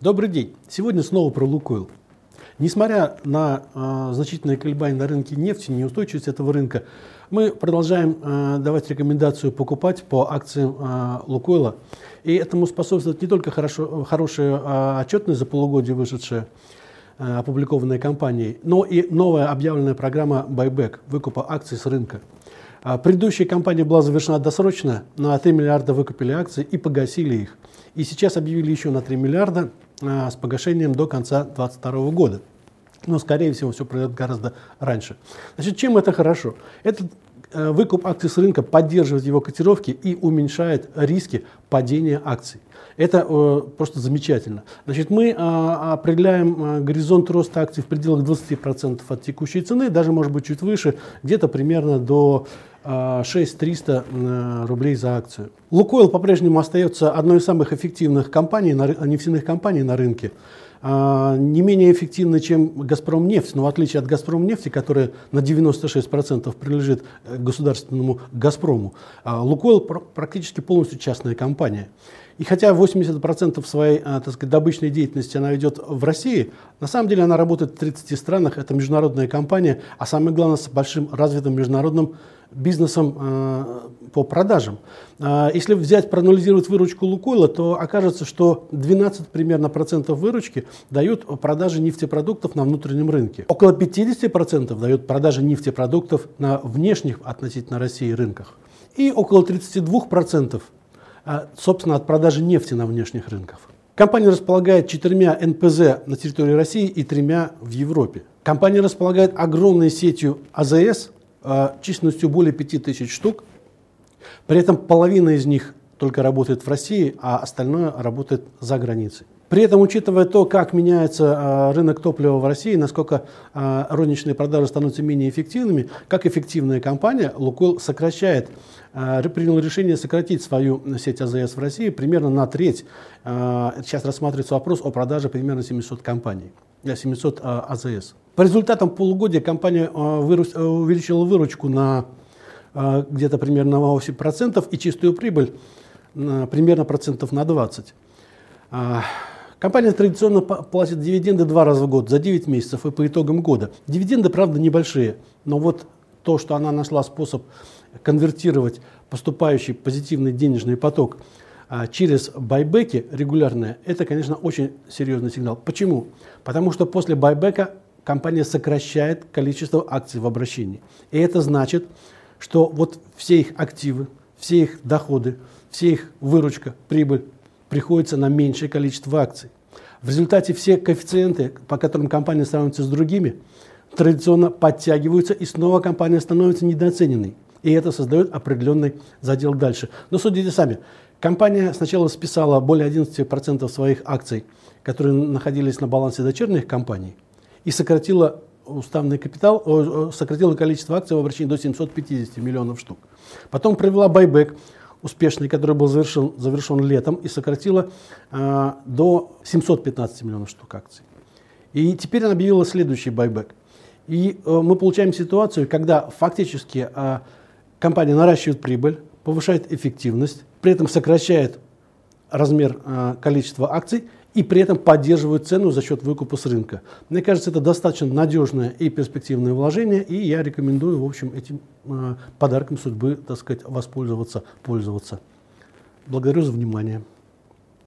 Добрый день. Сегодня снова про Лукойл. Несмотря на э, значительные колебания на рынке нефти, неустойчивость этого рынка, мы продолжаем э, давать рекомендацию покупать по акциям э, Лукойла. И этому способствует не только хорошо, хорошая э, отчетность за полугодие, вышедшая, э, опубликованная компанией, но и новая объявленная программа «Байбек» выкупа акций с рынка. Предыдущая кампания была завершена досрочно, на 3 миллиарда выкупили акции и погасили их. И сейчас объявили еще на 3 миллиарда с погашением до конца 2022 года. Но, скорее всего, все пройдет гораздо раньше. Значит, чем это хорошо? Этот э, выкуп акций с рынка поддерживает его котировки и уменьшает риски падения акций. Это э, просто замечательно. Значит, мы э, определяем э, горизонт роста акций в пределах 20% от текущей цены, даже может быть чуть выше, где-то примерно до 6300 э, рублей за акцию. Лукойл по-прежнему остается одной из самых эффективных компаний, нефтяных компаний на рынке. А, не менее эффективны, чем «Газпром нефть», но в отличие от «Газпром нефти», которая на 96% принадлежит э, государственному «Газпрому», а, «Лукойл» практически полностью частная компания. И хотя 80% своей а, так сказать, добычной деятельности она ведет в России, на самом деле она работает в 30 странах, это международная компания, а самое главное с большим развитым международным бизнесом э, по продажам. Э, если взять, проанализировать выручку Лукойла, то окажется, что 12 примерно процентов выручки дают продажи нефтепродуктов на внутреннем рынке. Около 50 процентов дают продажи нефтепродуктов на внешних относительно России рынках. И около 32 процентов, собственно, от продажи нефти на внешних рынках. Компания располагает четырьмя НПЗ на территории России и тремя в Европе. Компания располагает огромной сетью АЗС, а, численностью более 5000 штук. При этом половина из них только работает в России, а остальное работает за границей. При этом, учитывая то, как меняется а, рынок топлива в России, насколько а, розничные продажи становятся менее эффективными, как эффективная компания, Лукойл сокращает, принял решение сократить свою сеть АЗС в России примерно на треть. Сейчас рассматривается вопрос о продаже примерно 700 компаний, 700 АЗС. По результатам полугодия компания а, э, увеличила выручку на а, где-то примерно на 8% и чистую прибыль примерно процентов на 20. А, компания традиционно платит дивиденды два раза в год, за 9 месяцев и по итогам года. Дивиденды, правда, небольшие, но вот то, что она нашла способ конвертировать поступающий позитивный денежный поток через байбеки регулярные, это, конечно, очень серьезный сигнал. Почему? Потому что после байбека компания сокращает количество акций в обращении. И это значит, что вот все их активы, все их доходы, все их выручка, прибыль приходится на меньшее количество акций. В результате все коэффициенты, по которым компания сравнивается с другими, традиционно подтягиваются, и снова компания становится недооцененной. И это создает определенный задел дальше. Но судите сами. Компания сначала списала более 11% своих акций, которые находились на балансе дочерних компаний – и сократила уставный капитал, сократила количество акций в обращении до 750 миллионов штук. Потом провела байбек успешный, который был завершен, завершен летом, и сократила э, до 715 миллионов штук акций. И теперь она объявила следующий байбек. И э, мы получаем ситуацию, когда фактически э, компания наращивает прибыль, повышает эффективность, при этом сокращает размер э, количества акций и при этом поддерживают цену за счет выкупа с рынка. Мне кажется, это достаточно надежное и перспективное вложение, и я рекомендую, в общем, этим э, подарком судьбы, так сказать, воспользоваться, пользоваться. Благодарю за внимание.